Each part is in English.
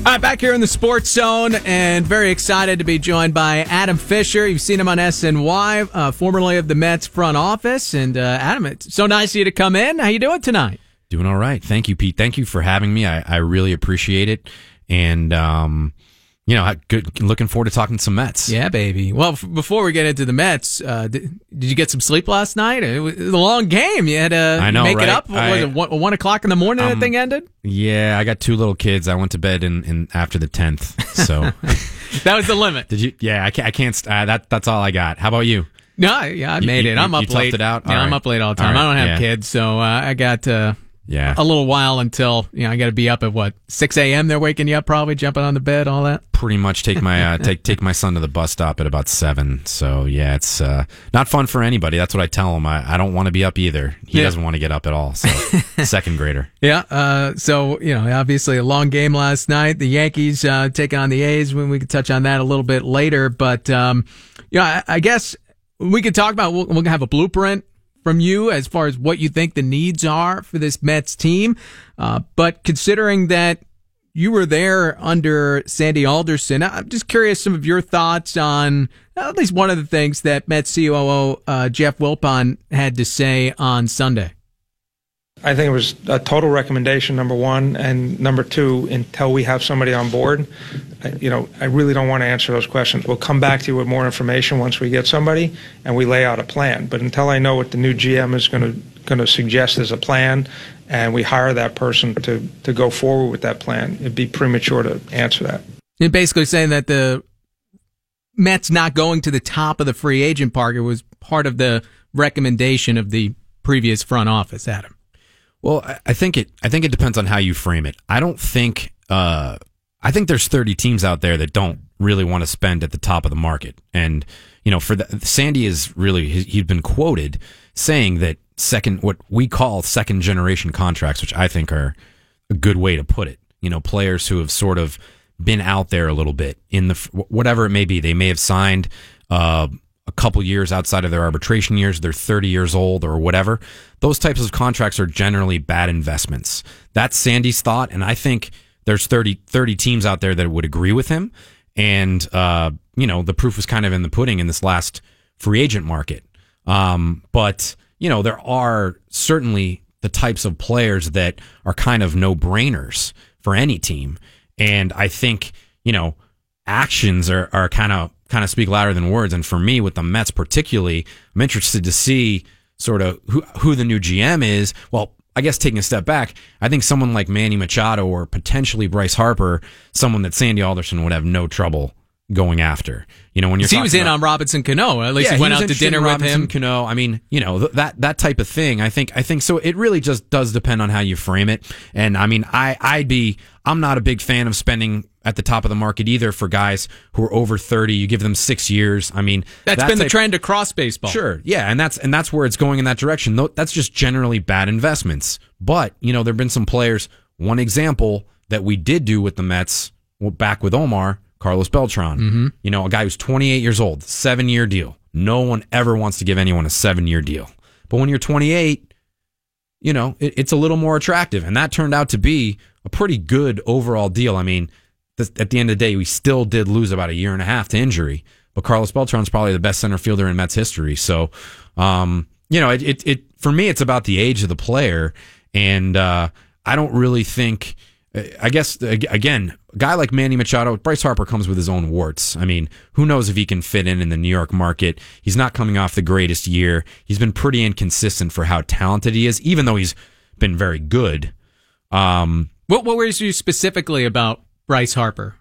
All right, back here in the Sports Zone, and very excited to be joined by Adam Fisher. You've seen him on SNY, uh, formerly of the Mets front office. And uh, Adam, it's so nice of you to come in. How you doing tonight? Doing all right. Thank you, Pete. Thank you for having me. I, I really appreciate it. And um, you know, good. Looking forward to talking to some Mets. Yeah, baby. Well, f- before we get into the Mets, uh, did, did, you get some sleep last night? It was a long game. You had to I know, make right? it up. I, was it one, one, o'clock in the morning? Um, that thing ended. Yeah, I got two little kids. I went to bed in, in after the tenth. So that was the limit. Did you? Yeah, I can't. I can't uh, that that's all I got. How about you? No, yeah, I made you, it. I'm you, up you late. It out? Yeah, all I'm up late all the time. All I don't have yeah. kids, so uh, I got. Uh, yeah. A little while until, you know, I got to be up at what, 6 a.m. They're waking you up, probably jumping on the bed, all that. Pretty much take my, uh, take, take my son to the bus stop at about seven. So yeah, it's, uh, not fun for anybody. That's what I tell him. I, I don't want to be up either. He Yeah. doesn't want to get up at all. So second grader. Yeah. Uh, so, you know, obviously a long game last night. The Yankees, uh, taking on the A's when we could touch on that a little bit later. But, um, you know, I, I guess we could talk about, we'll, we'll have a blueprint from you as far as what you think the needs are for this Mets team. Uh, but considering that you were there under Sandy Alderson, I'm just curious some of your thoughts on at least one of the things that Mets COO uh, Jeff Wilpon had to say on Sunday. I think it was a total recommendation, number one, and number two, until we have somebody on board, I, you know, I really don't want to answer those questions. We'll come back to you with more information once we get somebody and we lay out a plan. But until I know what the new GM is going to going to suggest as a plan, and we hire that person to to go forward with that plan, it'd be premature to answer that. You're basically saying that the Mets not going to the top of the free agent market was part of the recommendation of the previous front office, Adam. Well, I think it. I think it depends on how you frame it. I don't think. Uh, I think there's 30 teams out there that don't really want to spend at the top of the market, and you know, for the, Sandy is really he'd been quoted saying that second, what we call second generation contracts, which I think are a good way to put it. You know, players who have sort of been out there a little bit in the whatever it may be. They may have signed. Uh, a couple years outside of their arbitration years, they're 30 years old or whatever. Those types of contracts are generally bad investments. That's Sandy's thought. And I think there's 30, 30 teams out there that would agree with him. And, uh, you know, the proof was kind of in the pudding in this last free agent market. Um, but, you know, there are certainly the types of players that are kind of no brainers for any team. And I think, you know, actions are, are kind of kind of speak louder than words. And for me, with the Mets particularly, I'm interested to see sort of who who the new GM is. Well, I guess taking a step back, I think someone like Manny Machado or potentially Bryce Harper, someone that Sandy Alderson would have no trouble going after. You know, when you're he was in about, on Robinson Cano. At least yeah, he went he out to dinner with him. Cano. I mean, you know th- that that type of thing. I think I think so. It really just does depend on how you frame it. And I mean, I I'd be I'm not a big fan of spending at the top of the market either for guys who are over 30 you give them 6 years i mean that's that been type, the trend across baseball sure yeah and that's and that's where it's going in that direction that's just generally bad investments but you know there've been some players one example that we did do with the mets back with omar carlos beltran mm-hmm. you know a guy who's 28 years old 7 year deal no one ever wants to give anyone a 7 year deal but when you're 28 you know it, it's a little more attractive and that turned out to be a pretty good overall deal i mean at the end of the day, we still did lose about a year and a half to injury. But Carlos Beltran's probably the best center fielder in Mets history. So, um, you know, it, it, it, for me, it's about the age of the player. And, uh, I don't really think, I guess, again, a guy like Manny Machado, Bryce Harper comes with his own warts. I mean, who knows if he can fit in in the New York market? He's not coming off the greatest year. He's been pretty inconsistent for how talented he is, even though he's been very good. Um, what, what worries you specifically about Bryce Harper?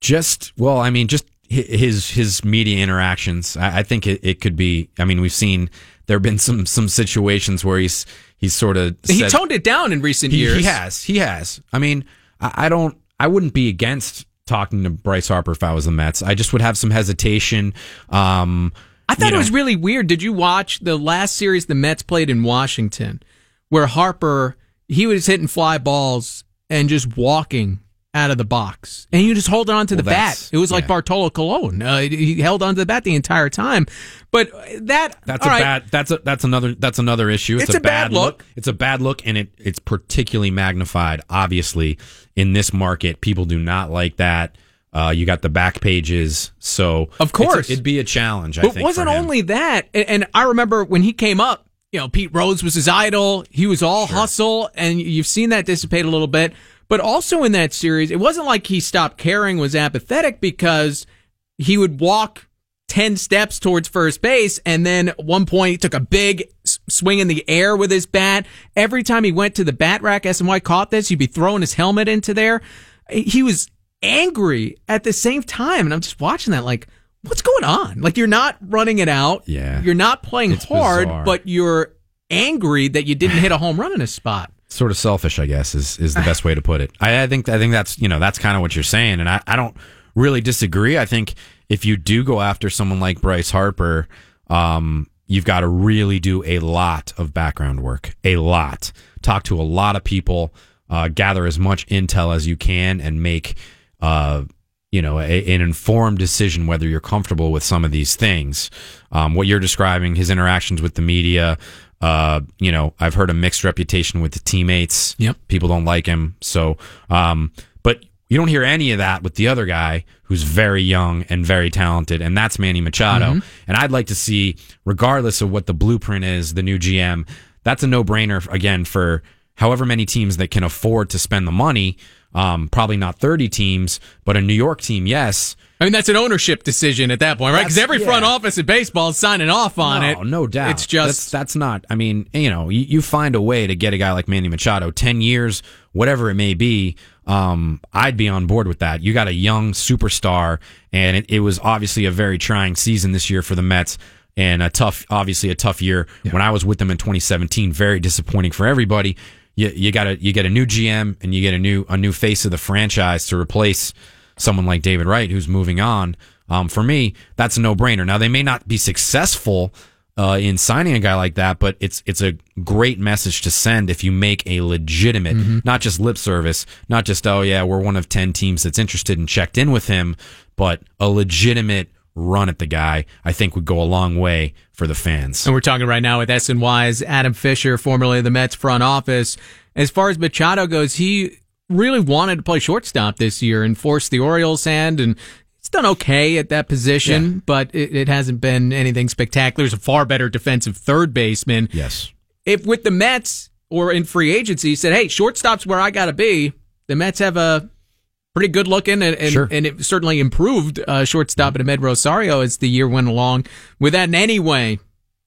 Just well, I mean, just his his media interactions. I, I think it, it, could be. I mean, we've seen there have been some some situations where he's he's sort of he toned it down in recent he, years. He has. He has. I mean, I, I don't. I wouldn't be against talking to Bryce Harper if I was the Mets. I just would have some hesitation. Um, I thought you know. it was really weird. Did you watch the last series the Mets played in Washington, where Harper he was hitting fly balls and just walking out of the box, and you just hold on to the Well, bat. It was like. Bartolo Colon. Uh, he held on to the bat the entire time. But that That's a right, bad. That's a that's another that's another issue. It's a bad look. It's a bad look, and it it's particularly magnified. Obviously, in this market, people do not like that. Uh, you got the back pages, so Of it's course. it'd be a challenge. I But think wasn't only that, and, and I remember when he came up, you know, Pete Rose was his idol. He was all hustle, and you've seen that dissipate a little bit. But also in that series, it wasn't like he stopped caring, was apathetic, because he would walk 10 steps towards first base, and then at one point he took a big swing in the air with his bat. Every time he went to the bat rack, SNY caught this, he'd be throwing his helmet into there. He was angry at the same time, and I'm just watching that like, what's going on? Like you're not running it out. Yeah. You're not playing It's hard, bizarre. but you're angry that you didn't hit a home run in a spot. Sort of selfish, I guess, is, is the best way to put it. I, I think I think that's you know that's kind of what you're saying, and I, I don't really disagree. I think if you do go after someone like Bryce Harper, um, you've got to really do a lot of background work, a lot. Talk to a lot of people, uh, gather as much intel as you can, and make uh, you know a, an informed decision whether you're comfortable with some of these things. Um, what you're describing, his interactions with the media. Uh, you know, I've heard a mixed reputation with the teammates. Yep. People don't like him. So, um, but you don't hear any of that with the other guy who's very young and very talented, and that's Manny Machado. And I'd like to see, regardless of what the blueprint is, the new GM, that's a no brainer again for however many teams that can afford to spend the money. Um, probably not 30 teams, but a New York team, yes. I mean, that's an ownership decision at that point, right? Because every front office in baseball is signing off on no, it. No doubt. It's just that's, that's not. I mean, you know, you, you find a way to get a guy like Manny Machado, ten years, whatever it may be. Um, I'd be on board with that. You got a young superstar, and it, it was obviously a very trying season this year for the Mets, and a tough, obviously a tough year when I was with them in 2017. Very disappointing for everybody. You, you got a you get a new GM and you get a new a new face of the franchise to replace someone like David Wright who's moving on. Um, for me, that's a no brainer. Now they may not be successful uh, in signing a guy like that, but it's it's a great message to send if you make a legitimate, not just lip service, not just oh yeah we're one of ten teams that's interested and checked in with him, but a legitimate run at the guy. I think would go a long way for the fans. And we're talking right now with SNY's Adam Fisher, formerly of the Mets front office. As far as Machado goes, he really wanted to play shortstop this year and force the Orioles' hand, and he's done okay at that position, but it, it hasn't been anything spectacular. He's a far better defensive third baseman. Yes. If with the Mets or in free agency, he said, "Hey, shortstop's where I got to be," the Mets have a pretty good looking and and, Sure. and it certainly improved uh, shortstop at Amed Rosario as the year went along. Would that in any way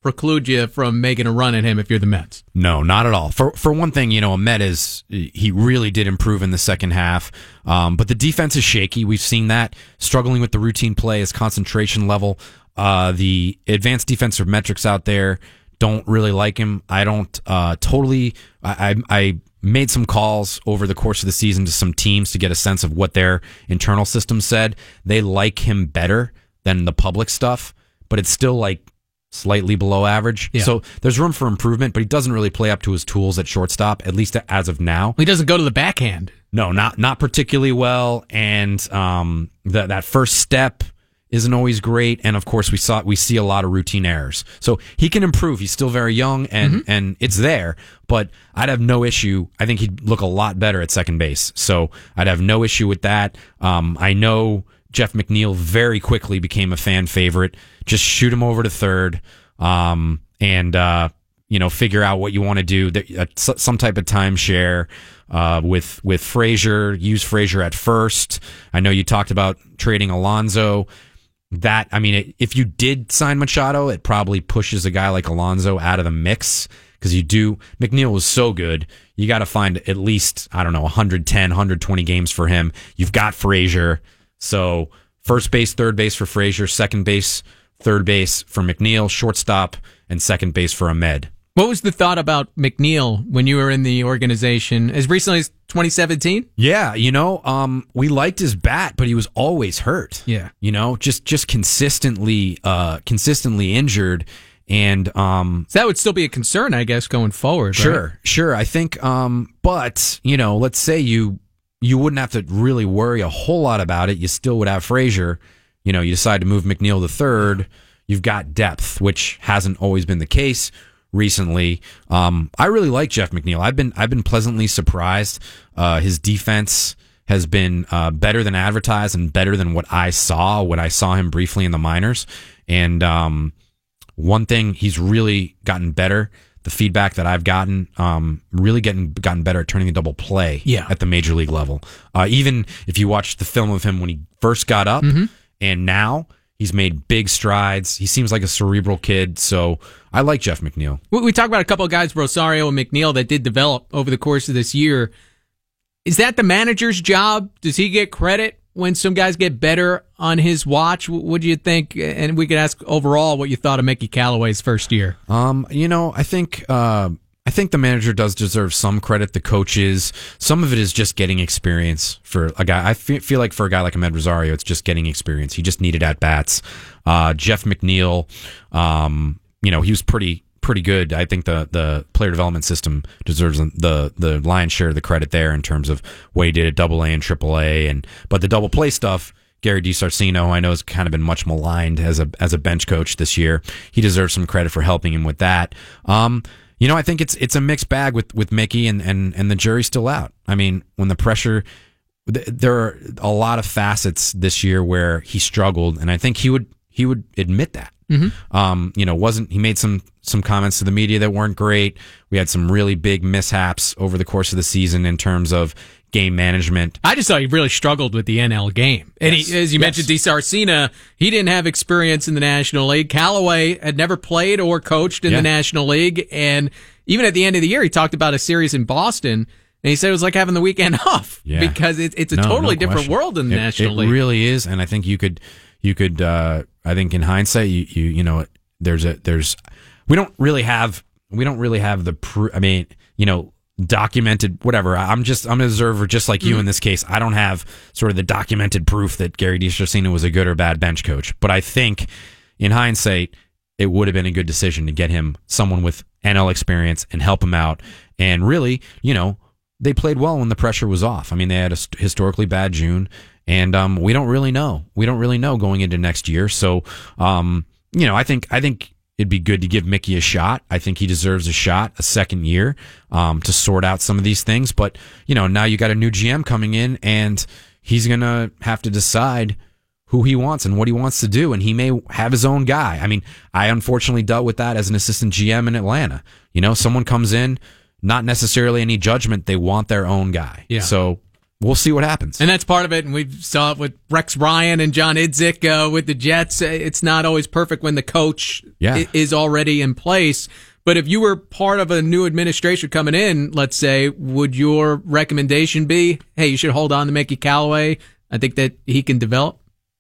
preclude you from making a run at him if you're the Mets? No, not at all. For for one thing, you know, Amed is he really did improve in the second half, um, but the defense is shaky. We've seen that struggling with the routine play, his concentration level, uh, the advanced defensive metrics out there don't really like him. I don't uh, totally. I, I I made some calls over the course of the season to some teams to get a sense of what their internal system said. They like him better than the public stuff, but it's still like slightly below average. Yeah. So there's room for improvement, but he doesn't really play up to his tools at shortstop, at least as of now. He doesn't go to the backhand. No, not not particularly well, and um, that that first step isn't always great. And of course, we saw we see a lot of routine errors. So he can improve. He's still very young, and and it's there. But I'd have no issue. I think he'd look a lot better at second base. So I'd have no issue with that. Um, I know Jeff McNeil very quickly became a fan favorite. Just shoot him over to third, um, and uh, you know figure out what you want to do. That- uh, Some type of timeshare uh, with with Frazier. Use Frazier at first. I know you talked about trading Alonso. That I mean, it, if you did sign Machado, it probably pushes a guy like Alonso out of the mix because you do. McNeil was so good. You got to find at least I don't know 110, 120 games for him. You've got Frazier, so first base, third base for Frazier, second base, third base for McNeil, shortstop, and second base for Amed. What was the thought about McNeil when you were in the organization as recently as 2017? Yeah, you know, um, we liked his bat, but he was always hurt. Yeah. you know, just just consistently, uh, consistently injured, and um, So that would still be a concern, I guess, going forward. right? Sure, sure. I think, um, but you know, let's say you you wouldn't have to really worry a whole lot about it. You still would have Frazier. You know, you decide to move McNeil the third. You've got depth, which hasn't always been the case recently. Um, I really like Jeff McNeil. I've been I've been pleasantly surprised. Uh, his defense has been uh, better than advertised and better than what I saw when I saw him briefly in the minors. And um, one thing he's really gotten better. The feedback that I've gotten, um, really getting gotten better at turning a double play Yeah. at the major league level. Uh, even if you watch the film of him when he first got up and now he's made big strides. He seems like a cerebral kid. So I like Jeff McNeil. We, we talked about a couple of guys, Rosario and McNeil, that did develop over the course of this year. Is that the manager's job? Does he get credit when some guys get better on his watch? What do you think? And we could ask overall what you thought of Mickey Callaway's first year. Um, you know, I think uh, I think the manager does deserve some credit. The coaches, some of it is just getting experience for a guy. I feel like for a guy like Amed Rosario, it's just getting experience. He just needed at bats. Uh, Jeff McNeil, um, you know, he was pretty pretty good. I think the the player development system deserves the the lion's share of the credit there in terms of what he did at Double A and Triple A, and but the double play stuff. Gary DiSarcina, I know, has kind of been much maligned as a as a bench coach this year. He deserves some credit for helping him with that. Um, you know, I think it's it's a mixed bag with with Mickey, and and and the jury's still out. I mean, when the pressure, th- there are a lot of facets this year where he struggled, and I think he would he would admit that. Um, you know, wasn't he made some some comments to the media that weren't great. We had some really big mishaps over the course of the season in terms of game management. I just thought he really struggled with the NL game. And Yes. he, as you Yes. mentioned, DiSarcina, he didn't have experience in the National League. Callaway had never played or coached in Yeah. the National League. And even at the end of the year, he talked about a series in Boston. And he said it was like having the weekend off Yeah. because it, it's a No, totally no different world in the It- National it League. It really is, and I think you could, you could, uh, I think in hindsight, you, you, you know, there's a, there's, we don't really have, we don't really have the, pr- I mean, you know, documented whatever. I'm just, I'm an observer, just like Mm-hmm. you in this case. I don't have sort of the documented proof that Gary DiSarcina was a good or bad bench coach, but I think in hindsight, it would have been a good decision to get him someone with NL experience and help him out. And really, you know, they played well when the pressure was off. I mean, they had a historically bad June, and um, we don't really know. We don't really know going into next year. So, um, you know, I think I think it'd be good to give Mickey a shot. I think he deserves a shot, a second year, um, to sort out some of these things. But you know, now you got a new GM coming in, and he's gonna have to decide who he wants and what he wants to do. And he may have his own guy. I mean, I unfortunately dealt with that as an assistant GM in Atlanta. You know, someone comes in, not necessarily any judgment. They want their own guy. Yeah. So we'll see what happens. And that's part of it. And we saw it with Rex Ryan and John Idzik uh, with the Jets. Uh, It's not always perfect when the coach Yeah. is already in place. But if you were part of a new administration coming in, let's say, would your recommendation be, hey, you should hold on to Mickey Callaway? I think that he can develop.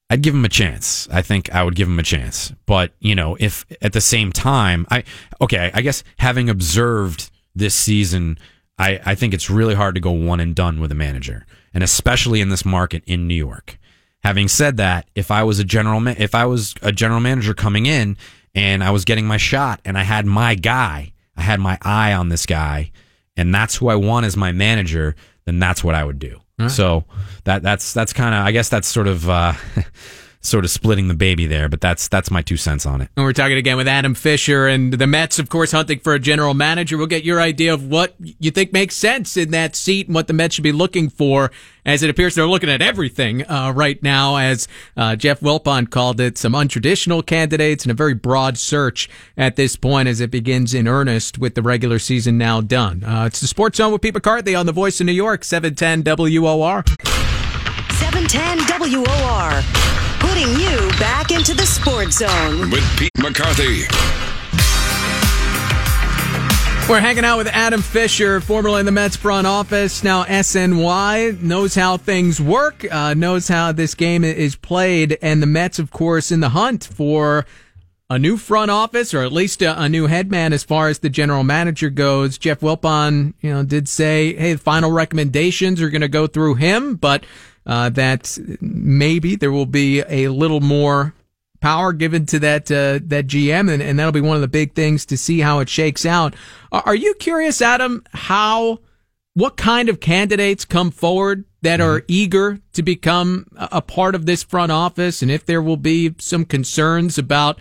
I'd give him a chance. I think I would give him a chance. But, you know, if at the same time, I, okay, I guess having observed this season, I, I think it's really hard to go one and done with a manager, and especially in this market in New York. Having said that, if I was a general, ma- if I was a general manager coming in and I was getting my shot and I had my guy, I had my eye on this guy, and that's who I want as my manager, then that's what I would do. So that that's that's kind of I guess that's sort of uh, sort of splitting the baby there, but that's that's my two cents on it. And we're talking again with Adam Fisher and the Mets, of course, hunting for a general manager. We'll get your idea of what you think makes sense in that seat and what the Mets should be looking for, as it appears they're looking at everything uh, right now, as uh, Jeff Wilpon called it, some untraditional candidates and a very broad search at this point as it begins in earnest with the regular season now done. Uh, it's the Sports Zone with Pete McCarthy on the Voice of New York, 710 WOR. 710 WOR. Putting you back into the sports zone. with Pete McCarthy. We're hanging out with Adam Fisher, formerly in the Mets front office, now SNY, knows how things work, uh, knows how this game is played, and the Mets, of course, in the hunt for a new front office or at least a, a new head man as far as the general manager goes. Jeff Wilpon, you know, did say, hey, the final recommendations are going to go through him, but uh, that maybe there will be a little more power given to that uh, that GM, and, and that'll be one of the big things to see how it shakes out. Are, are you curious, Adam, how what kind of candidates come forward that Mm-hmm. are eager to become a part of this front office, and if there will be some concerns about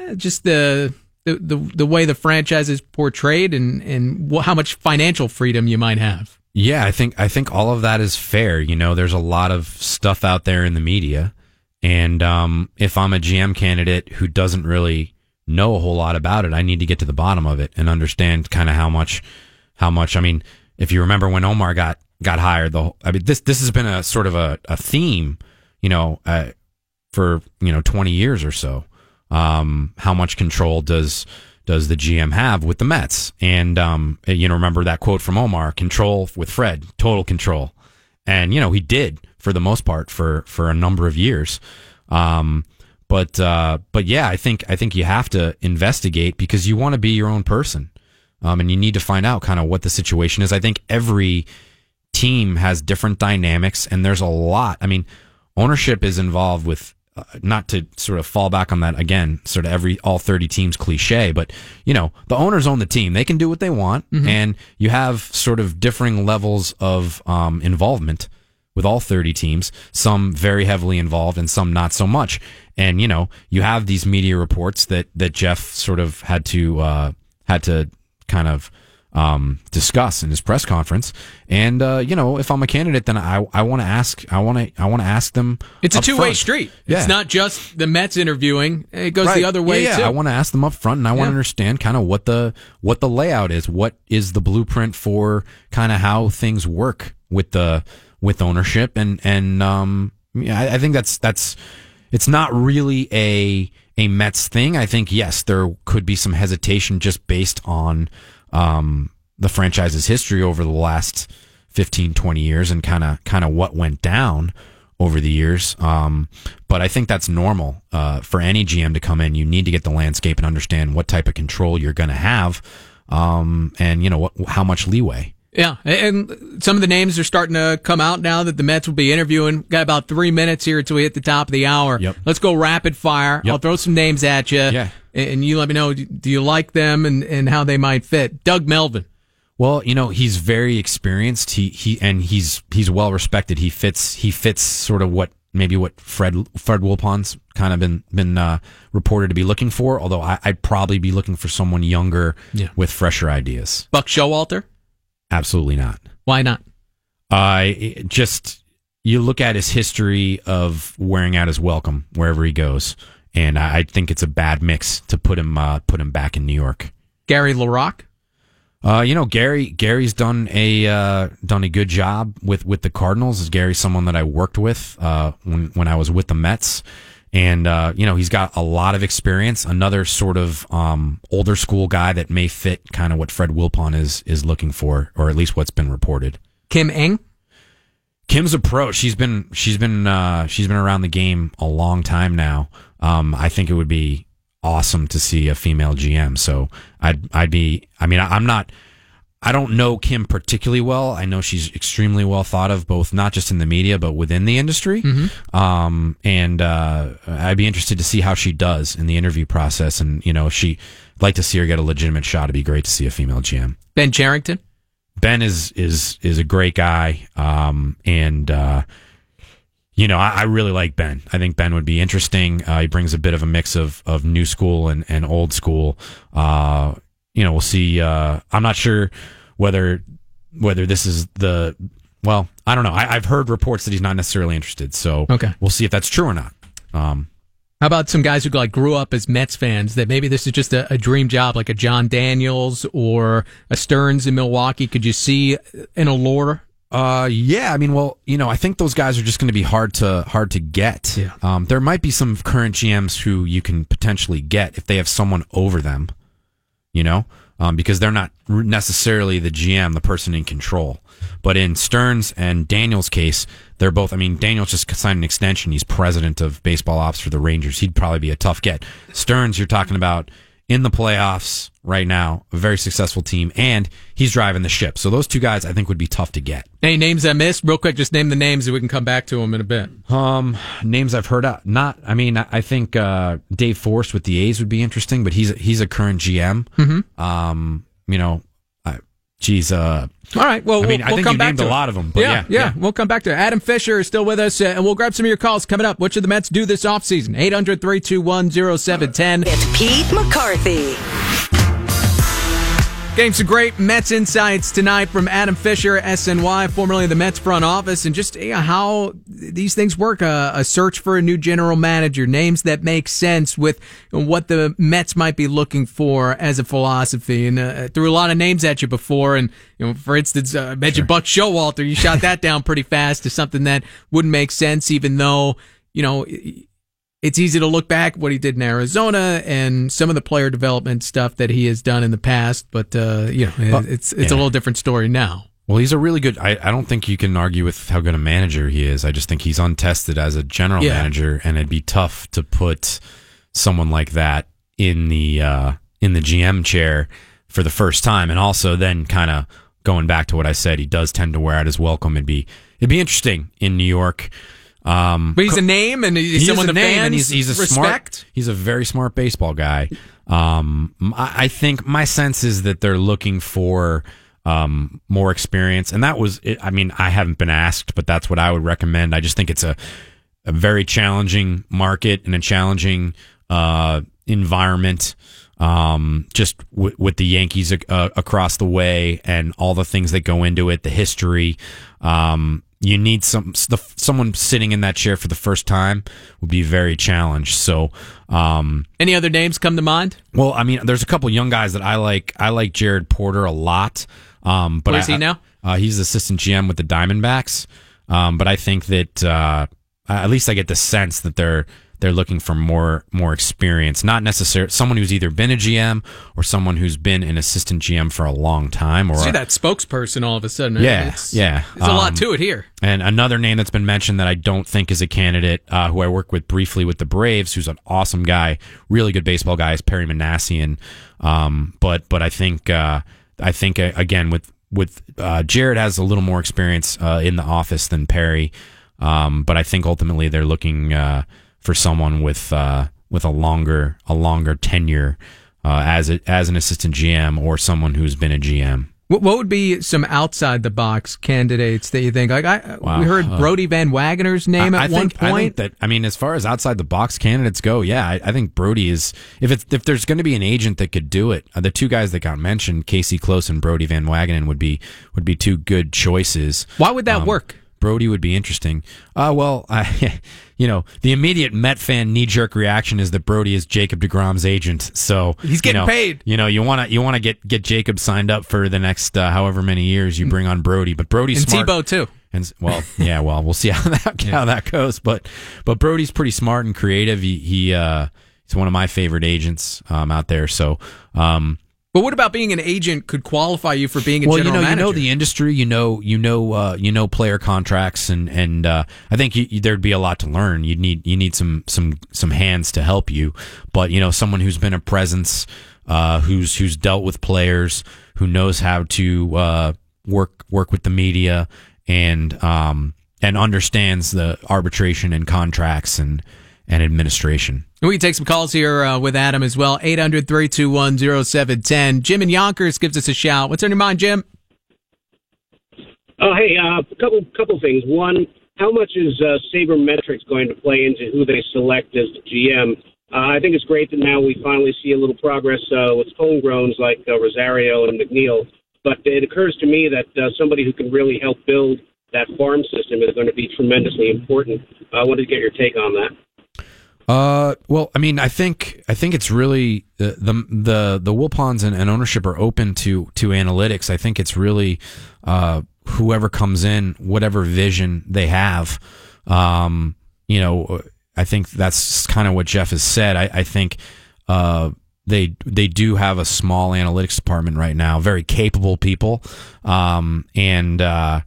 uh, just the the, the the way the franchise is portrayed and and wh- how much financial freedom you might have. Yeah, I think I think all of that is fair. You know, there's a lot of stuff out there in the media, and um, if I'm a GM candidate who doesn't really know a whole lot about it, I need to get to the bottom of it and understand kind of how much, how much. I mean, if you remember when Omar got got hired, the I mean this this has been a sort of a, a theme, you know, uh, for you know 20 years or so. Um, how much control does does the GM have with the Mets? And um, you know, remember that quote from Omar: "Control with Fred, total control." And you know, he did for the most part for for a number of years. Um, but uh, but yeah, I think I think you have to investigate because you want to be your own person, um, and you need to find out kind of what the situation is. I think every team has different dynamics and there's a lot. I mean, ownership is involved with uh, not to sort of fall back on that again, sort of every all 30 teams cliche, but you know, the owners own the team. They can do what they want and you have sort of differing levels of um, involvement with all 30 teams, some very heavily involved and some not so much. And you know, you have these media reports that that Jeff sort of had to uh had to kind of um, discuss in his press conference. And uh, you know, if I'm a candidate, then I I want to ask I want to I want to ask them. It's a two way street. Yeah. It's not just the Mets interviewing; it goes Right. the other way Yeah, yeah. too. I want to ask them up front, and I want to understand kind of what the what the layout is. What is the blueprint for kind of how things work with the with ownership and and um yeah, I, I think that's that's it's not really a a Mets thing. I think yes, there could be some hesitation just based on um the franchise's history over the last 15 20 years and kind of kind of what went down over the years. Um, but I think that's normal uh, for any GM to come in. You need to get the landscape and understand what type of control you're going to have, um, and you know what, how much leeway. Yeah, and some of the names are starting to come out now that the Mets will be interviewing. Got about three minutes here until we hit the top of the hour. Yep. Let's go rapid fire. Yep. I'll throw some names at you. Yeah. And you let me know, do you like them and, and how they might fit? Doug Melvin. Well, you know he's very experienced. He he and he's he's well respected. He fits he fits sort of what maybe what Fred Fred Wilpon's kind of been been uh, reported to be looking for. Although I, I'd probably be looking for someone younger Yeah. with fresher ideas. Buck Showalter. Absolutely not. Why not? I just you look at his history of wearing out his welcome wherever he goes, and I I think it's a bad mix to put him uh, put him back in New York. Gary LaRocque. Uh, you know, Gary Gary's done a uh, done a good job with with the Cardinals. Is Gary someone that I worked with uh, when when I was with the Mets? And uh, you know, he's got a lot of experience. Another sort of um, older school guy that may fit kind of what Fred Wilpon is is looking for, or at least what's been reported. Kim Ng. Kim's approach. She's been she's been uh, she's been around the game a long time now. Um, I think it would be awesome to see a female GM. So I'd I'd be. I mean, I'm not. I don't know Kim particularly well. I know she's extremely well thought of, both not just in the media but within the industry. Um, and uh, I'd be interested to see how she does in the interview process. And you know, if she like to see her get a legitimate shot. It'd be great to see a female GM. Ben Cherington. Ben is is is a great guy, um, and uh, you know I, I really like Ben. I think Ben would be interesting. Uh, he brings a bit of a mix of of new school and and old school. Uh, you know, we'll see. Uh, I'm not sure whether whether this is the well. I don't know. I, I've heard reports that he's not necessarily interested, so Okay. we'll see if that's true or not. Um, How about some guys who like grew up as Mets fans that maybe this is just a, a dream job, like a Jon Daniels or a Stearns in Milwaukee? Could you see an allure? Uh, yeah. I mean, well, you know, I think those guys are just going to be hard to hard to get. Yeah. Um, there might be some current GMs who you can potentially get if they have someone over them. You know, um, because they're not necessarily the GM, the person in control. But in Stearns and Daniels' case, they're both. I mean, Daniels just signed an extension. He's president of baseball ops for the Rangers. He'd probably be a tough get. Stearns, you're talking about in the playoffs right now, a very successful team, and he's driving the ship. So those two guys, I think, would be tough to get. Any names I missed? Real quick, just name the names and we can come back to them in a bit. Um, names I've heard out. Not, I mean, I think uh, Dave Forst with the A's would be interesting, but he's he's a current GM. Mm-hmm. Um, you know, geez, uh, All right. Well, I mean, we'll, I we'll come you back named to a it. lot of 'em, but yeah, yeah, yeah, yeah. We'll come back to it. Adam Fisher is still with us, uh, and we'll grab some of your calls coming up. What should the Mets do this offseason? 800 321 0710. It's Pete McCarthy. Getting some great Mets insights tonight from Adam Fisher, SNY, formerly the Mets front office, and just you know, how these things work. Uh, a search for a new general manager, names that make sense with what the Mets might be looking for as a philosophy. And uh, threw a lot of names at you before, and you know, for instance, uh, I mentioned Buck Showalter. You shot that down pretty fast to something that wouldn't make sense, even though you know it's easy to look back what he did in Arizona and some of the player development stuff that he has done in the past, but uh, you know, Well, it's it's a little different story now. Well, he's a really good. I, I don't think you can argue with how good a manager he is. I just think he's untested as a general Yeah. manager, and it'd be tough to put someone like that in the uh, in the GM chair for the first time. And also, then kind of going back to what I said, he does tend to wear out his welcome. It'd be it'd be interesting in New York. Um, But he's a name and he's he someone a the name, fans and he's he's a respect. smart he's a very smart baseball guy. Um, I, I think my sense is that they're looking for um more experience, and that was it. I mean, I haven't been asked, but that's what I would recommend. I just think it's a a very challenging market and a challenging uh environment. Um, just w- with the Yankees uh, across the way and all the things that go into it, the history. Um, you need some the, someone sitting in that chair for the first time would be very challenged. So, um, Any other names come to mind? well, I mean, there's a couple young guys that I like. I like Jared Porter a lot. Um, but Where's he now? Uh, he's assistant GM with the Diamondbacks. Um, but I think that uh, at least I get the sense that they're they're looking for more more experience, not necessarily someone who's either been a GM or someone who's been an assistant GM for a long time. Or See that spokesperson all of a sudden. Yeah, it's, yeah. There's a lot Um, to it here. and another name that's been mentioned that I don't think is a candidate, uh, who I work with briefly with the Braves, who's an awesome guy, really good baseball guy, is Perry Minasian. Um, but but I think uh, I think uh, again with with uh, Jared has a little more experience uh, in the office than Perry. Um, but I think ultimately they're looking uh, for someone with uh, with a longer a longer tenure uh, as a, as an assistant GM or someone who's been a GM. What, what would be some outside the box candidates that you think? Like I, Wow. we heard Uh, Brodie Van Wagenen's name I, at I one think, I point. think that I mean, as far as outside the box candidates go, yeah, I, I think Brodie is. If it's if there's going to be an agent that could do it, uh, the two guys that got mentioned, Casey Close and Brodie Van Wagenen, would be would be two good choices. Why would that Um, work? Brodie would be interesting. Uh, well, I, you know, the immediate Met fan knee jerk reaction is that Brodie is Jacob deGrom's agent. So He's getting you know, paid. You know, you want to you want to get get Jacob signed up for the next uh, however many years you bring on Brodie. But Brodie's And smart. Tebow too. And well, yeah, well, we'll see how that how that goes. But but Brodie's pretty smart and creative. He he uh, he's one of my favorite agents um, out there. So um, But what about being an agent could qualify you for being a well, you know, manager? you know the industry. You know, you know, uh, you know player contracts, and and uh, I think you, you- there'd be a lot to learn. You need you need some some some hands to help you. But you know, someone who's been a presence, uh, who's who's dealt with players, who knows how to uh, work work with the media, and um, and understands the arbitration and contracts and and administration. We can take some calls here uh, with Adam as well. 800 321 0710. Jim in Yonkers gives us a shout. What's on your mind, Jim? Oh, hey, a uh, couple couple things. One, how much is uh, Sabermetrics going to play into who they select as the GM? Uh, I think it's great that now we finally see a little progress uh, with homegrowns like uh, Rosario and McNeil. But it occurs to me that uh, somebody who can really help build that farm system is going to be tremendously important. I wanted to get your take on that. Uh, well, I mean, I think I think it's really the the the, the Wilpons and, and ownership are open to to analytics. I think it's really uh, whoever comes in, whatever vision they have. Um, you know, I think that's kind of what Jeff has said. I, I think uh, they they do have a small analytics department right now, very capable people, um, and uh,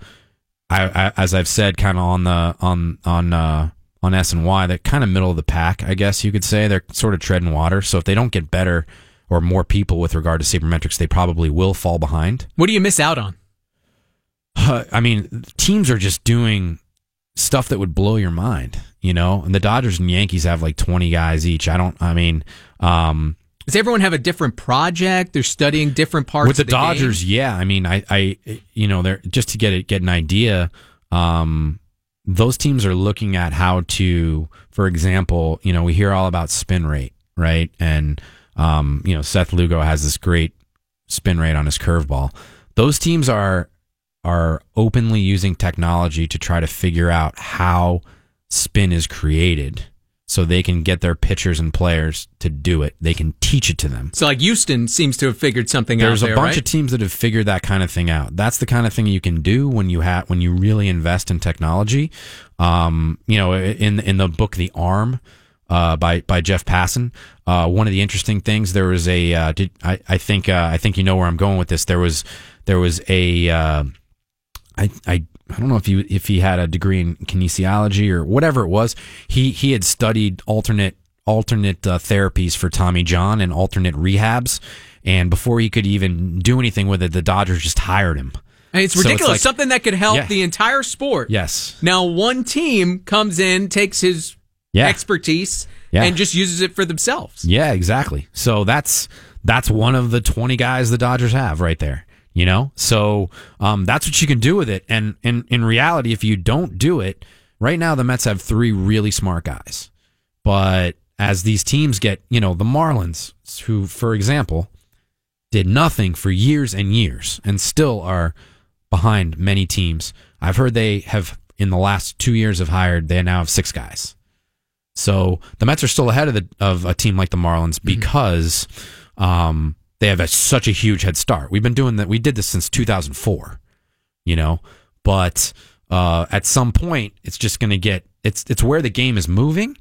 I, I as I've said, kind of on the on on uh, on SNY, they're kind of middle of the pack, I guess you could say. They're sort of treading water. So if they don't get better or more people with regard to sabermetrics, they probably will fall behind. What do you miss out on? Uh, I mean, teams are just doing stuff that would blow your mind, you know. And the Dodgers and Yankees have like twenty guys each. I don't. I mean, um, Does everyone have a different project? They're studying different parts with the, the Dodgers, game? yeah. I mean, I, I, you know, they're just to get it, get an idea. Um, those teams are looking at how to, for example, you know, we hear all about spin rate, right? And um, you know, Seth Lugo has this great spin rate on his curveball. Those teams are are openly using technology to try to figure out how spin is created so they can get their pitchers and players to do it. They can teach it to them. So like Houston seems to have figured something There's out. There's a bunch right? of teams that have figured that kind of thing out. That's the kind of thing you can do when you have when you really invest in technology. Um, you know, in in the book The Arm uh, by by Jeff Passan, uh, one of the interesting things there was a uh, did, I I think uh, I think you know where I'm going with this. There was there was a uh, I I I don't know if he if he had a degree in kinesiology or whatever it was. He he had studied alternate alternate uh, therapies for Tommy John and alternate rehabs, and before he could even do anything with it, the Dodgers just hired him. And it's So it's ridiculous. like- Something that could help Yeah. the entire sport. Yes. Now one team comes in, takes his Yeah. expertise, Yeah. and just uses it for themselves. Yeah, exactly. So that's that's one of the twenty guys the Dodgers have right there. You know, so um, that's what you can do with it. And in in reality, if you don't do it right now, the Mets have three really smart guys. But as these teams get, you know, the Marlins, who, for example, did nothing for years and years and still are behind many teams. I've heard they have in the last two years have hired. They now have six guys. So the Mets are still ahead of the of a team like the Marlins because um, they have a, such a huge head start. We've been doing that. We did this since 2004, you know. But uh, at some point, it's just going to get it's it's where the game is moving,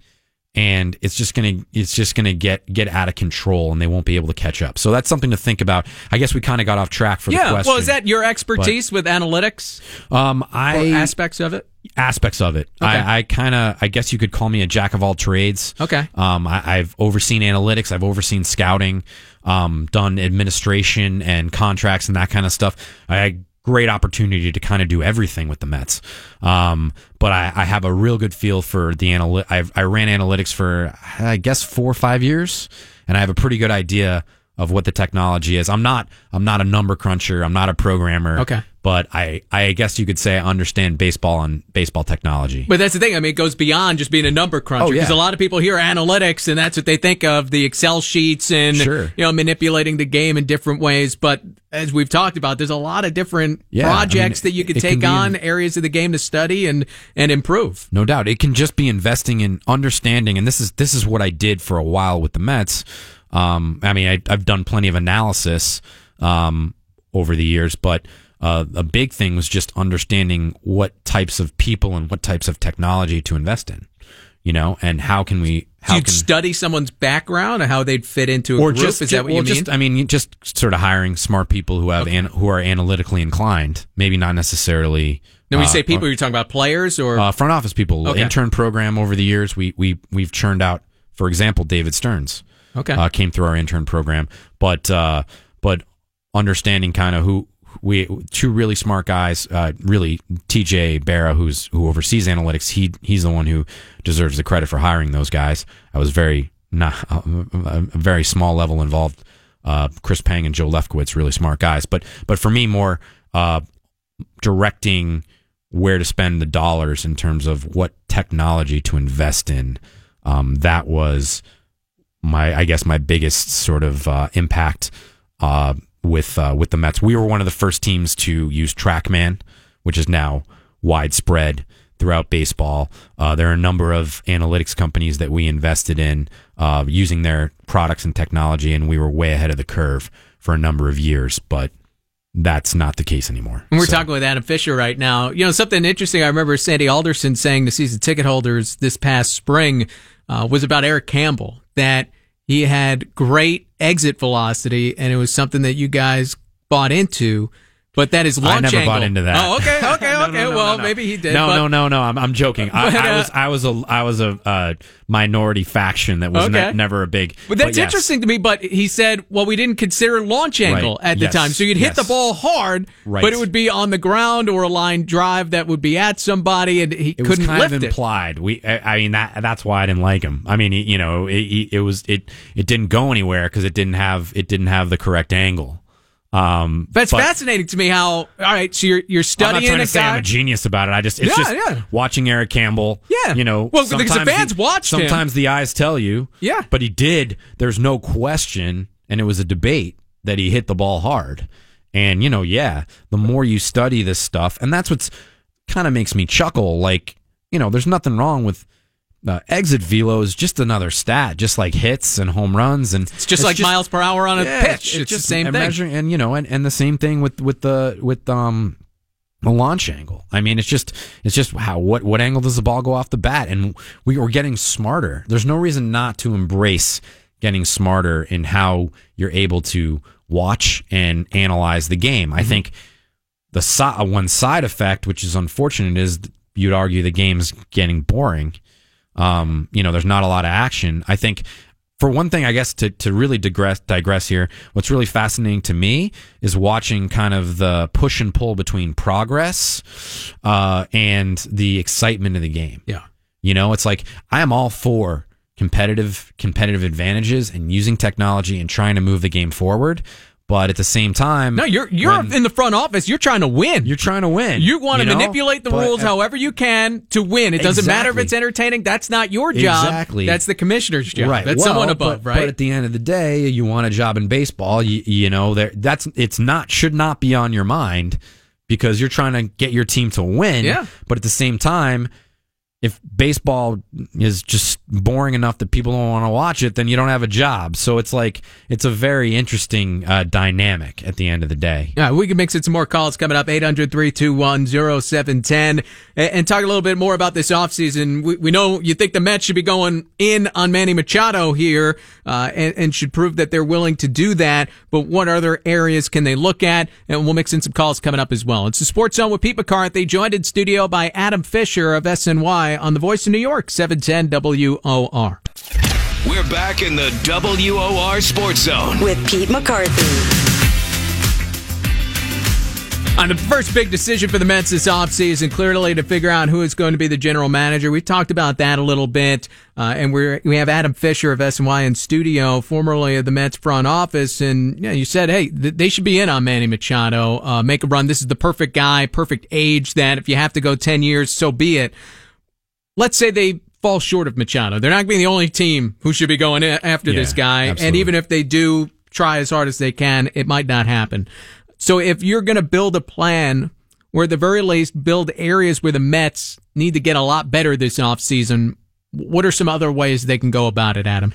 and it's just gonna it's just gonna get get out of control, and they won't be able to catch up. So that's something to think about. I guess we kind of got off track for the Yeah. question. Well, is that your expertise with analytics um I aspects of it? aspects of it. Okay. I, I kind of, I guess you could call me a jack of all trades. Okay. Um, I, I've overseen analytics. I've overseen scouting, um, done administration and contracts and that kind of stuff. I had great opportunity to kind of do everything with the Mets. Um, but I, I have a real good feel for the analyt. I've, I ran analytics for, I guess, four or five years, and I have a pretty good idea of what the technology is. I'm not, I'm not a number cruncher. I'm not a programmer. Okay. But I, I guess you could say I understand baseball and baseball technology. But that's the thing. I mean, it goes beyond just being a number cruncher Oh, yeah. because a lot of people hear analytics and that's what they think of the Excel sheets and Sure. you know manipulating the game in different ways. But as we've talked about, there's a lot of different Yeah, I projects mean, that you could can take be on, in- areas of the game to study and and improve. No doubt. It can just be investing in understanding, and this is this is what I did for a while with the Mets. Um, I mean, I, I've done plenty of analysis um, over the years, but uh, a big thing was just understanding what types of people and what types of technology to invest in. You know, and how can we? How You'd can study someone's background and how they'd fit into a or group. just Is that what well, you mean? just I mean, just sort of hiring smart people who have an, who are analytically inclined. Maybe not necessarily. now, when you uh, say people, you're talking about players or uh, front office people. Okay. Intern program over the years, we we we've churned out. For example, David Stearns okay. uh, came through our intern program, but uh, but understanding kind of who we two really smart guys. Uh, really, TJ Barra, who's who oversees analytics. He he's the one who deserves the credit for hiring those guys. I was very not a very small level involved. Uh, Chris Pang and Joe Lefkowitz, really smart guys. But but for me, more uh, directing where to spend the dollars in terms of what technology to invest in. Um, that was my, I guess, my biggest sort of uh, impact uh, with uh, with the Mets. We were one of the first teams to use TrackMan, which is now widespread throughout baseball. Uh, there are a number of analytics companies that we invested in uh, using their products and technology, and we were way ahead of the curve for a number of years. But that's not the case anymore. And we're So- talking with Adam Fisher right now. You know, something interesting I remember Sandy Alderson saying to season ticket holders this past spring uh, was about Eric Campbell, that he had great exit velocity and it was something that you guys bought into. But that is launch I never angle. bought into that. Oh, okay, okay, No, okay. no, no, well, maybe he did. No, but- no, no, no. I'm, I'm joking. I, But, I uh, was, I was a, I was a uh, minority faction that was ne- never a big. But that's yes. interesting to me. But he said, well, we didn't consider launch angle Right. at the Yes. time. So you'd hit Yes. the ball hard, Right. but it would be on the ground or a line drive that would be at somebody and he It couldn't kind lift of it. implied. We, I, I mean, that that's why I didn't like him. I mean, he, you know, it, it, it was it it didn't go anywhere because it didn't have it didn't have the correct angle. Um, That's but- fascinating to me how, all right, so you're, you're studying. I'm not trying a to say I'm a genius about it. I just it's Yeah, just yeah. watching Eric Campbell. Yeah. you know, Well, because the fans the- watched him. Sometimes the eyes tell you. Yeah. but he did. There's no question, and it was a debate that he hit the ball hard. And you know, yeah, the more you study this stuff, and that's what's kind of makes me chuckle. Like, you know, there's nothing wrong with. Uh, exit velo is just another stat, just like hits and home runs, and It's just like miles per hour on a yeah, pitch. It's, the same and thing. Measuring, and you know, and, and the same thing with with the with um the launch angle. I mean, it's just it's just how what what angle does the ball go off the bat, and we are getting smarter. There's no reason not to embrace getting smarter in how you're able to watch and analyze the game. Mm-hmm. I think the si- uh, one side effect, which is unfortunate, is you'd argue the game's getting boring. Um, you know, there's not a lot of action. I think, for one thing, I guess to to really digress digress here, what's really fascinating to me is watching kind of the push and pull between progress uh, and the excitement of the game. Yeah. You know, it's like I am all for competitive competitive advantages and using technology and trying to move the game forward. But at the same time, No, you're you're when in the front office. You're trying to win. you're trying to win. You want to know? manipulate the But rules however you can to win. It doesn't matter if it's entertaining. That's not your job. Exactly. That's the commissioner's job. Right. That's Well, someone above, but, right? But at the end of the day, you want a job in baseball. You, you know, there that's it's not should not be on your mind because you're trying to get your team to win. Yeah. But at the same time, if baseball is just boring enough that people don't want to watch it, then you don't have a job. So it's like it's a very interesting uh, dynamic at the end of the day. Yeah, we can mix in some more calls coming up 800 321 0710 and talk a little bit more about this offseason. We, we know you think the Mets should be going in on Manny Machado here uh, and, and should prove that they're willing to do that. But what other areas can they look at? And we'll mix in some calls coming up as well. It's the Sports Zone with Pete McCarthy, joined in studio by Adam Fisher of SNY on The Voice of New York, 710 WOR. We're back in the WOR Sports Zone. With Pete McCarthy. On the first big decision for the Mets this offseason, clearly to figure out who is going to be the general manager. We talked about that a little bit, uh, and we we have Adam Fisher of SNY in studio, formerly of the Mets front office, and yeah, you said, hey, th- they should be in on Manny Machado, uh, make a run. This is the perfect guy, perfect age. That if you have to go ten years, so be it. Let's say they fall short of Machado. They're not being the only team who should be going after this Yeah, guy, and even if they do try as hard as they can, it might not happen. So if you're going to build a plan where at the very least build areas where the Mets need to get a lot better this offseason, what are some other ways they can go about it, Adam?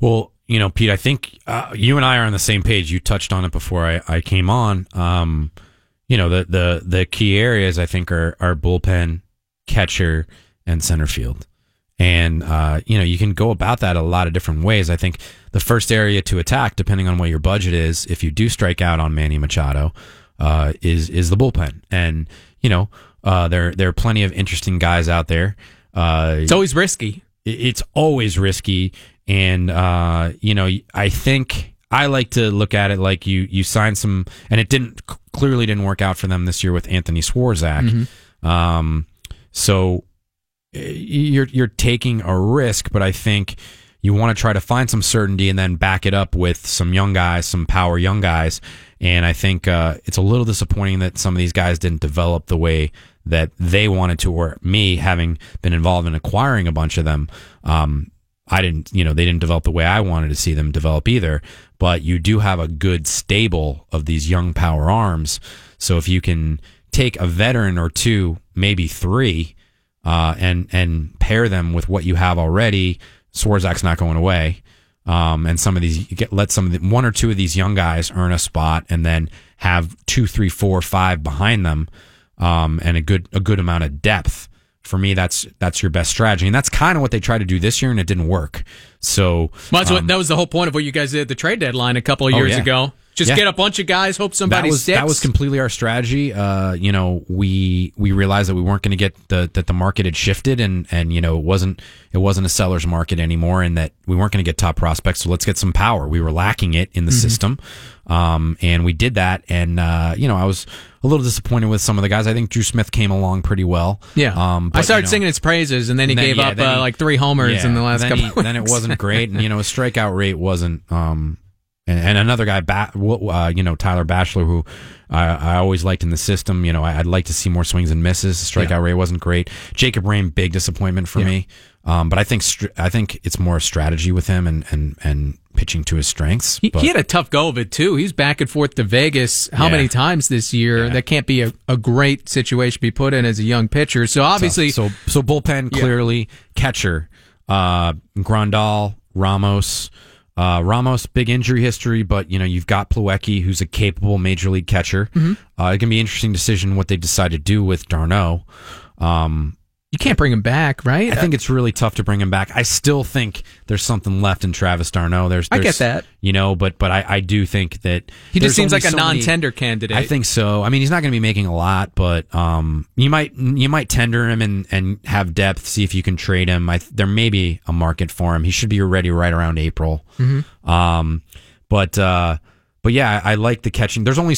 Well, you know, Pete, I think uh, you and I are on the same page. You touched on it before I, I came on. Um, you know, the, the, the key areas I think are, are bullpen, catcher, and center field. And, uh, you know, you can go about that a lot of different ways. I think the first area to attack, depending on what your budget is, if you do strike out on Manny Machado, uh, is, is the bullpen. And, you know, uh, there, there are plenty of interesting guys out there. Uh, It's always risky. it's always risky and uh you know i think i like to look at it like you you signed some and it didn't clearly didn't work out for them this year with anthony swarzak um so you're you're taking a risk but i think you want to try to find some certainty and then back it up with some young guys some power young guys and i think uh it's a little disappointing that some of these guys didn't develop the way that they wanted to or me having been involved in acquiring a bunch of them um I didn't, you know, they didn't develop the way I wanted to see them develop either. But you do have a good stable of these young power arms. So if you can take a veteran or two, maybe three, uh, and and pair them with what you have already, Swarzak's not going away. Um, and some of these, get, let some of the, one or two of these young guys earn a spot, and then have two, three, four, five behind them, um, and a good a good amount of depth for me, that's that's your best strategy, and that's kind of what they tried to do this year, and it didn't work. So Well, that's what, um, that was the whole point of what you guys did at the trade deadline a couple of oh, years yeah. ago. Just Yeah. get a bunch of guys, hope somebody that was sticks. that was completely our strategy. Uh, you know, we we realized that we weren't going to get the that the market had shifted and and you know it wasn't it wasn't a seller's market anymore, and that we weren't going to get top prospects. So let's get some power. We were lacking it in the Mm-hmm. system, um, and we did that. And uh, you know, I was a little disappointed with some of the guys. I think Drew Smith came along pretty well. yeah. um, I started you know, singing his praises, and then he then- gave yeah, up uh, he- like three homers yeah, in the last then couple. he- then it wasn't great, and you know his strikeout rate wasn't. Um, and, and another guy, ba- uh, you know Tyler Bashlor, who I, I always liked in the system. You know, I, I'd like to see more swings and misses. Strikeout rate wasn't great. Jacob Rhame, big disappointment for Yeah. me. Um, but I think str- I think it's more a strategy with him and and and pitching to his strengths. He, he had a tough go of it too. He's back and forth to Vegas. How Yeah. many times this year? That can't be a, a great situation to be put in as a young pitcher. So obviously, so so bullpen Yeah. clearly catcher uh Grandal Ramos uh Ramos big injury history but you know you've got Plawecki who's a capable major league catcher Mm-hmm. uh it can be an interesting decision what they decide to do with d'Arnaud um you can't bring him back, right? I think it's really tough to bring him back. I still think there's something left in Travis d'Arnaud. There's, I there's get that. you know, but but I, I do think that he there's just seems only like a so many- non-tender candidate. I think so. I mean, he's not going to be making a lot, but um, you might you might tender him and, and have depth. See if you can trade him. I, there may be a market for him. He should be ready right around April. Mm-hmm. Um, but uh, but yeah, I, I like the catching. There's only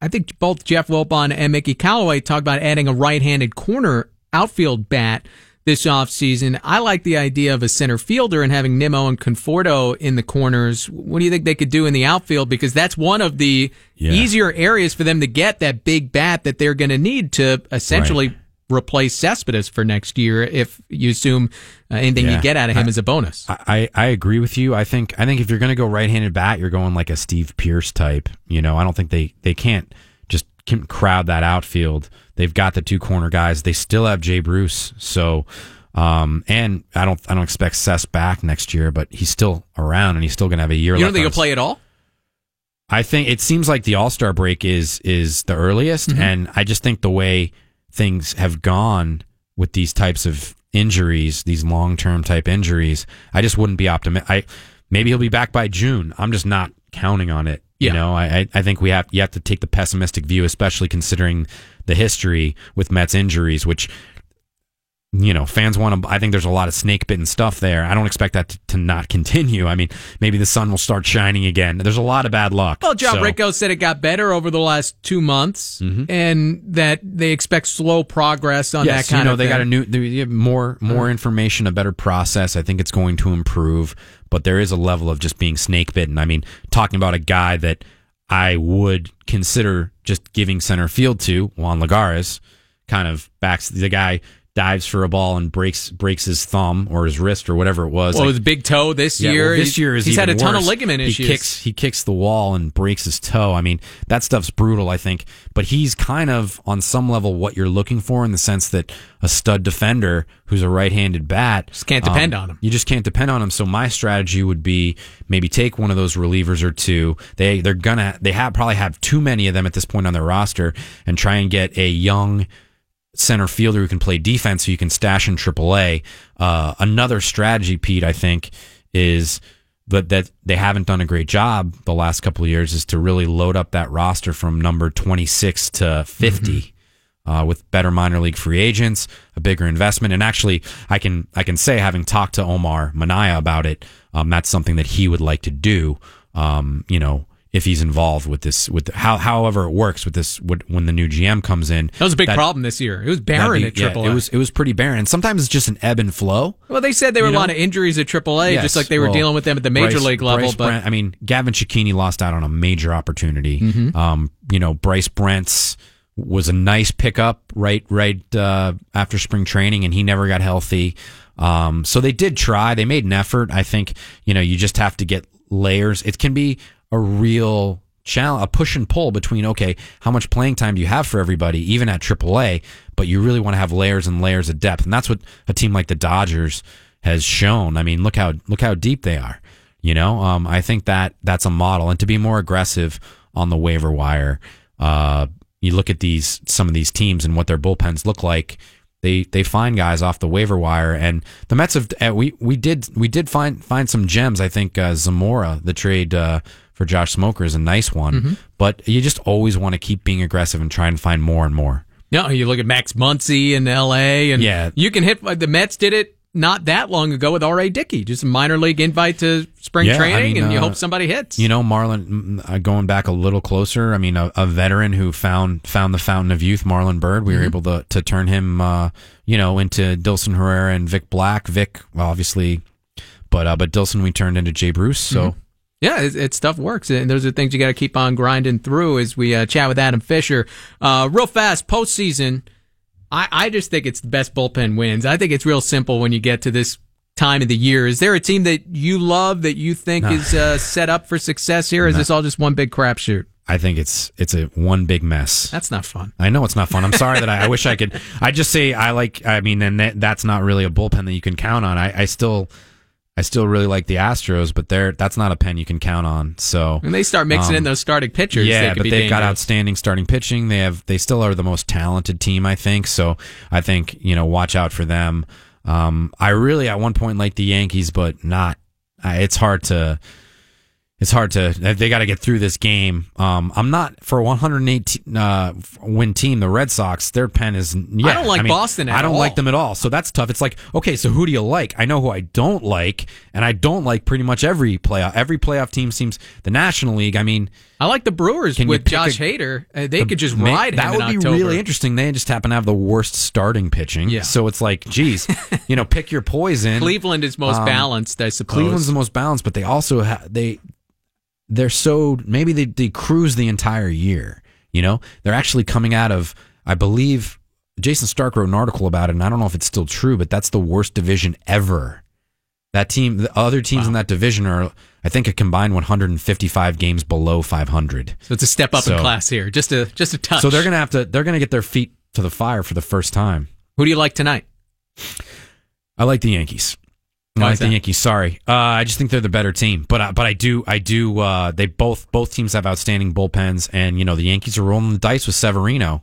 so many spots where they're not kind of locked in. Yeah, you know? well, that's one of the Right. the things, and I've heard. I think both Jeff Wilpon and Mickey Callaway talk about adding a right-handed corner outfield bat this offseason. I like the idea of a center fielder and having Nimmo and Conforto in the corners. What do you think they could do in the outfield? Because that's one of the Yeah. easier areas for them to get that big bat that they're going to need to essentially replace Cespedes for next year. If you assume uh, anything you get out of him is a bonus. I, I agree with you. I think I think if you're going to go right-handed bat, you're going like a Steve Pearce type. You know, I don't think they they can't just can crowd that outfield. They've got the two corner guys. They still have Jay Bruce. So, um, and I don't I don't expect Cess back next year, but he's still around and he's still going to have a year. you don't think he'll play at all? I think it seems like the All Star break is is the earliest, Mm-hmm. and I just think the way things have gone with these types of injuries, these long term type injuries, I just wouldn't be optimistic. I maybe he'll be back by June. I'm just not counting on it. Yeah. You know, I I- I think we have you have to take the pessimistic view, especially considering the history with Mets injuries, which you know, fans want to. I think there's a lot of snake bitten stuff there. I don't expect that to, to not continue. I mean, maybe the sun will start shining again. There's a lot of bad luck. Well, John So- Ricco said it got better over the last two months, and that they expect slow progress on Mm-hmm. yes, that kind you know, of they thing. got a new, they have more, more information, a better process. I think it's going to improve, but there is a level of just being snake bitten. I mean, talking about a guy that I would consider just giving center field to, Juan Lagares, kind of backs the guy dives for a ball and breaks breaks his thumb or his wrist or whatever it was. well, Like, his big toe this Yeah, year. well, this year is he's had a ton of ligament he issues. Kicks, he kicks the wall and breaks his toe. I mean, that stuff's brutal. I think, but he's kind of on some level what you're looking for in the sense that a stud defender who's a right-handed bat Just can't um, depend on him. You just can't depend on him. So my strategy would be maybe take one of those relievers or two. They they're gonna they have probably have too many of them at this point on their roster, and try and get a young center fielder who can play defense who you can stash in AAA. Uh, another strategy, Pete, I think, is that that they haven't done a great job the last couple of years is to really load up that roster from number 26 to 50. Uh, with better minor league free agents, a bigger investment, and actually, I can I can say, having talked to Omar Minaya about it, um, that's something that he would like to do. Um, you know, if he's involved with this, with how however it works with this, when the new GM comes in, that was a big that- problem this year. It was barren be- at yeah, Triple it was it was pretty barren. And sometimes it's just an ebb and flow. well, they said there were you a lot of injuries at AAA, Yes, just like they were well, dealing with them at the major Bryce- league level. Bryce but Brent, I mean, Gavin Cecchini lost out on a major opportunity. Mm-hmm. Um, you know, Bryce Brentz was a nice pickup right right uh, after spring training, and he never got healthy. Um, so they did try. They made an effort. I think you know you just have to get layers. It can be a real challenge, a push and pull between okay, how much playing time do you have for everybody, even at AAA, but you really want to have layers and layers of depth, and that's what a team like the Dodgers has shown. I mean, look how look how deep they are. You know, um, I think that that's a model, and to be more aggressive on the waiver wire. Uh, you look at these some of these teams and what their bullpens look like. they they find guys off the waiver wire, and the Mets have uh, we we did we did find find some gems. I think uh, Zamora, the trade uh, for Josh Smoker, is a nice one, Mm-hmm. but you just always want to keep being aggressive and try and find more and more. No, you look at Max Muncy in L.A. and Yeah. you can hit. The Mets did it not that long ago with R.A. Dickey, just a minor league invite to spring Yeah, I training, mean, and you uh, hope somebody hits. You know, Marlon, uh, going back a little closer, I mean, a, a veteran who found found the fountain of youth, Marlon Byrd. We were able to to turn him, uh, you know, into Dilson Herrera and Vic Black. Vic, well, obviously, but uh, but Dilson we turned into Jay Bruce. So Yeah, it, it stuff works, and those are things you got to keep on grinding through. As we uh, chat with Adam Fisher, uh, real fast postseason. I, I just think it's the best bullpen wins. I think it's real simple when you get to this time of the year. Is there a team that you love that you think is uh, set up for success here? Or is this all just one big crapshoot? I think it's it's a one big mess. That's not fun. I know it's not fun. I'm sorry that I, I wish I could. I just say I like. I mean, and that, that's not really a bullpen that you can count on. I, I still, I still really like the Astros, but they're that's not a pen you can count on. So When they start mixing in those starting pitchers, Yeah, could but they've got outstanding starting pitching. They have they still are the most talented team, I think. So I think you know watch out for them. Um, I really at one point liked the Yankees, but not. Uh, it's hard to. It's hard to. They got to get through this game. Um, I'm not for a 118 uh, win team. The Red Sox, their pen is. Yeah, I don't like Boston at I don't all. like them at all. So that's tough. It's like okay, so who do you like? I know who I don't like, and I don't like pretty much every playoff. Every playoff team seems the National League. I mean, I like the Brewers with Josh a- Hader. Uh, they could just ride That would be October. really interesting. They just happen to have the worst starting pitching. Yeah. So it's like, geez, you know, pick your poison. Cleveland is most Um, balanced, I suppose. Cleveland's the most balanced, but they also ha- they they're so maybe they they cruise the entire year. You know, they're actually coming out of I believe Jayson Stark wrote an article about it, and I don't know if it's still true, but that's the worst division ever. That team, the other teams in that division are, I think, a combined 155 games below 500. so it's a step up in class here. Just a just a touch. So they're gonna have to they're gonna get their feet to the fire for the first time. Who do you like tonight? I like the Yankees. I Why like is the that? Yankees. Sorry, uh, I just think they're the better team. But I, but I do I do. Uh, they both both teams have outstanding bullpens, and you know the Yankees are rolling the dice with Severino.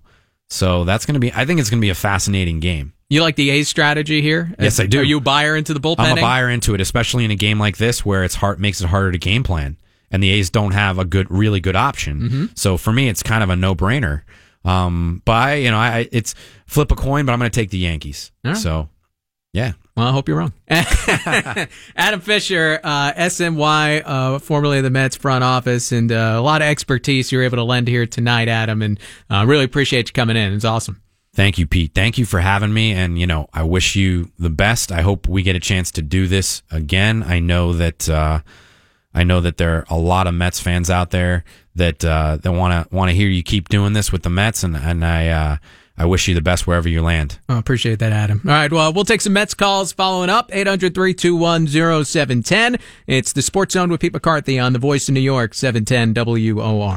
So that's going to be. I think it's going to be a fascinating game. You like the A's strategy here? Yes, I do. Are you a buyer into the bullpen? I'm a buyer into it, especially in a game like this where it's hard makes it harder to game plan, and the A's don't have a good, really good option. Mm-hmm. So for me, it's kind of a no brainer. Um, but I, you know, I it's flip a coin, but I'm going to take the Yankees. Right. So yeah. Well, I hope you're wrong. Adam Fisher, uh, SNY, uh, formerly of the Mets front office, and uh, a lot of expertise you're able to lend here tonight, Adam. And uh, really appreciate you coming in. It's awesome. Thank you, Pete. Thank you for having me. And, you know, I wish you the best. I hope we get a chance to do this again. I know that, uh, I know that there are a lot of Mets fans out there that, uh, that want to, want to hear you keep doing this with the Mets. And, and I, uh, I wish you the best wherever you land. I appreciate that, Adam. All right. Well, we'll take some Mets calls following up. 800 321 0710. It's the Sports Zone with Pete McCarthy on the Voice of New York, 710 WOR.